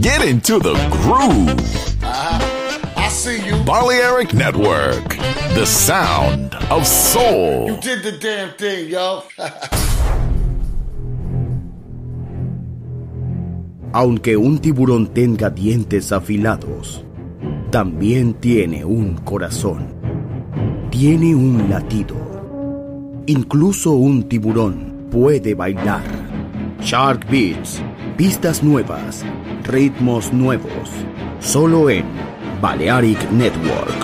Get into the groove. I see you. Balearic Network, the sound of You soul. did the damn thing, yo. Aunque un tiburón tenga dientes afilados, también tiene un corazón. Tiene un latido. Incluso un tiburón puede bailar. Shark Beats, pistas nuevas, ritmos nuevos, solo en Balearic Network.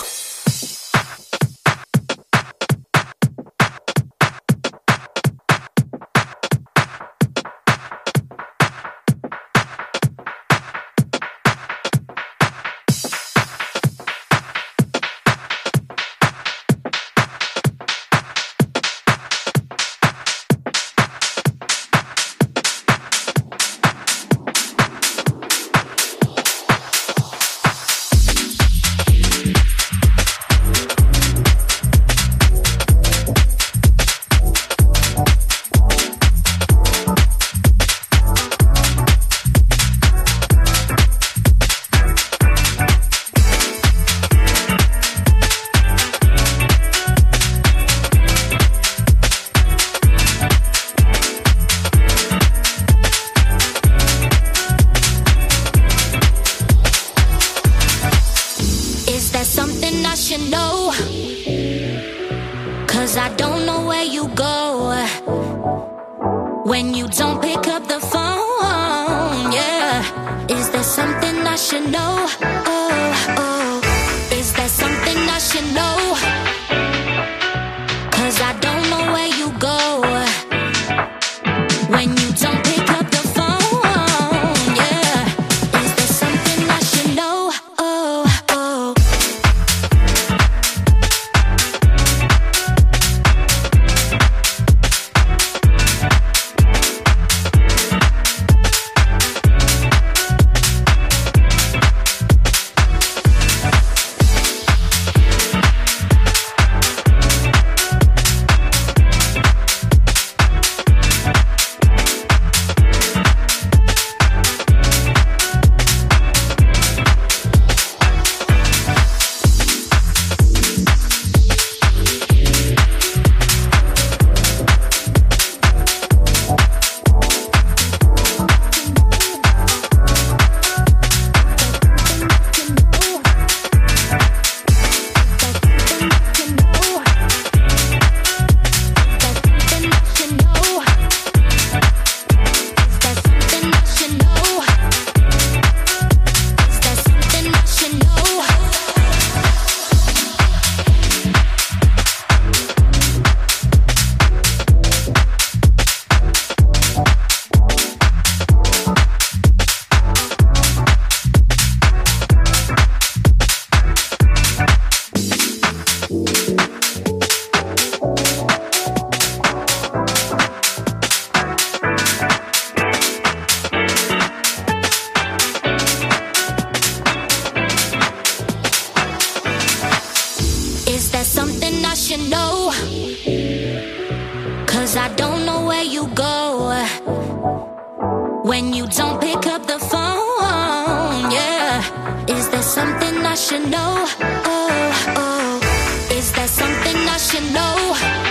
something I should know.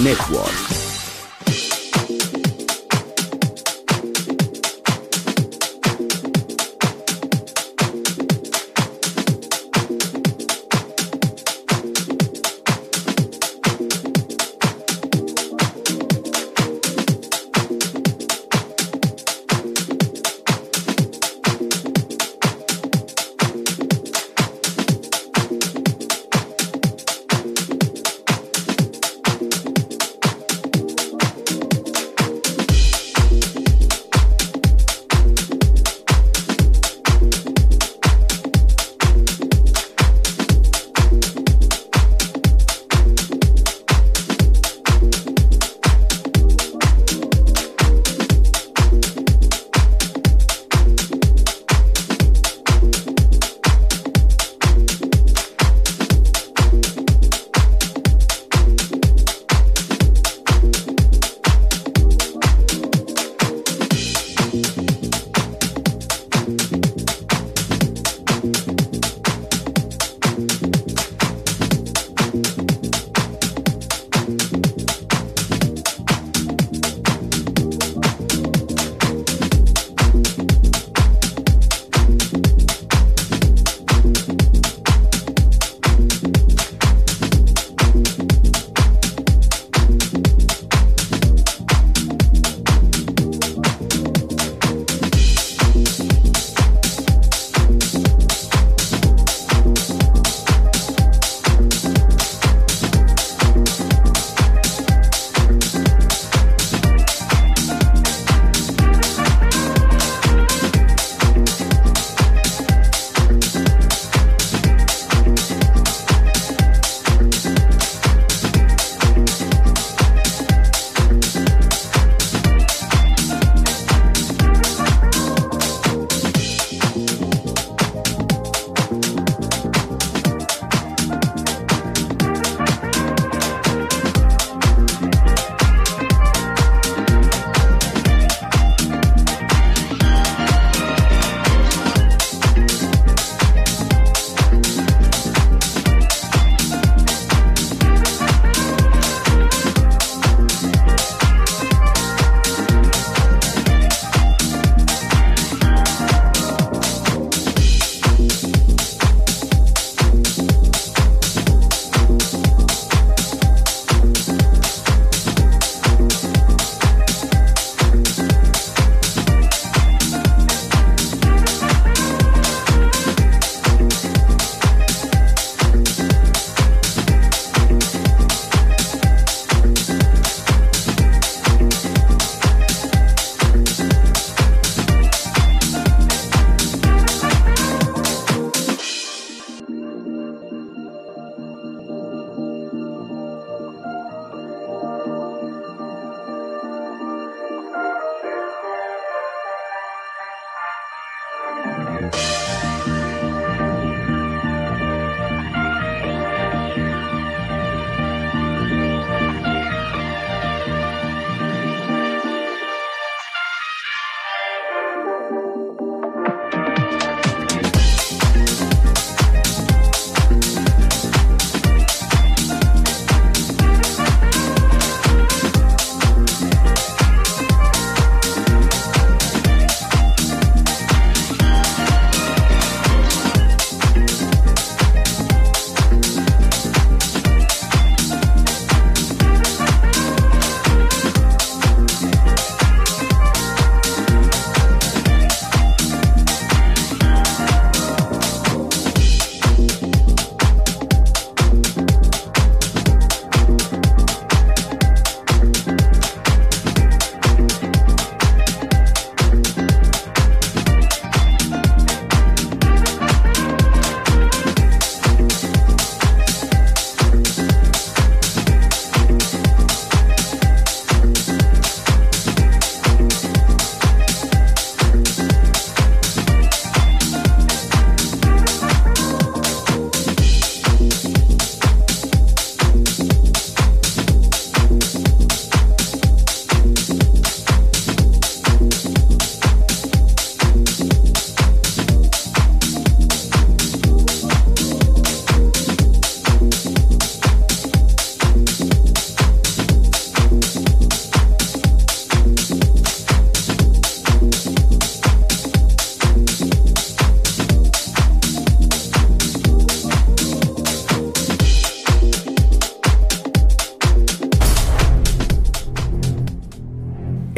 Network.